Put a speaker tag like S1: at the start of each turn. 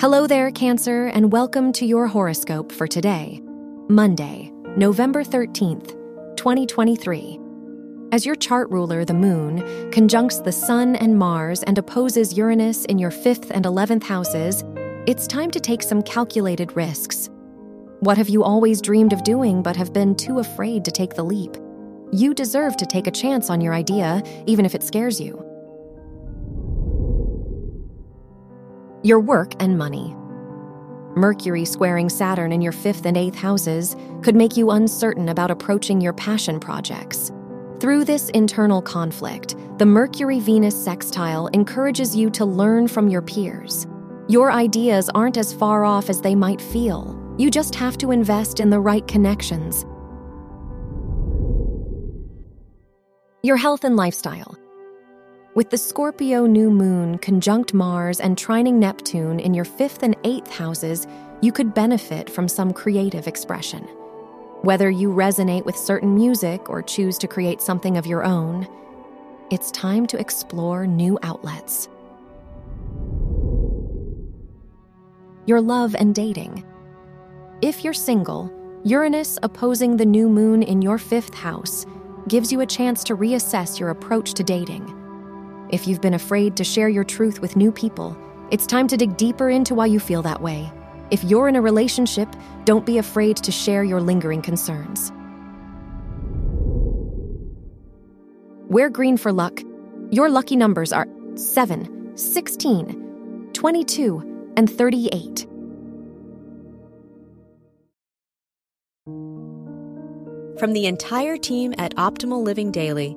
S1: Hello there, Cancer, and welcome to your horoscope for today, Monday, November 13th, 2023. As your chart ruler, the moon, conjuncts the sun and Mars and opposes Uranus in your 5th and 11th houses, it's time to take some calculated risks. What have you always dreamed of doing but have been too afraid to take the leap? You deserve to take a chance on your idea, even if it scares you. Your work and money. Mercury squaring Saturn in your fifth and eighth houses could make you uncertain about approaching your passion projects. Through this internal conflict, the Mercury Venus sextile encourages you to learn from your peers. Your ideas aren't as far off as they might feel. You just have to invest in the right connections. Your health and lifestyle. With the Scorpio new moon conjunct Mars and trining Neptune in your fifth and eighth houses, you could benefit from some creative expression. Whether you resonate with certain music or choose to create something of your own, it's time to explore new outlets. Your love and dating. If you're single, Uranus opposing the new moon in your fifth house gives you a chance to reassess your approach to dating. If you've been afraid to share your truth with new people, it's time to dig deeper into why you feel that way. If you're in a relationship, don't be afraid to share your lingering concerns. Wear green for luck. Your lucky numbers are 7, 16, 22, and 38.
S2: From the entire team at Optimal Living Daily,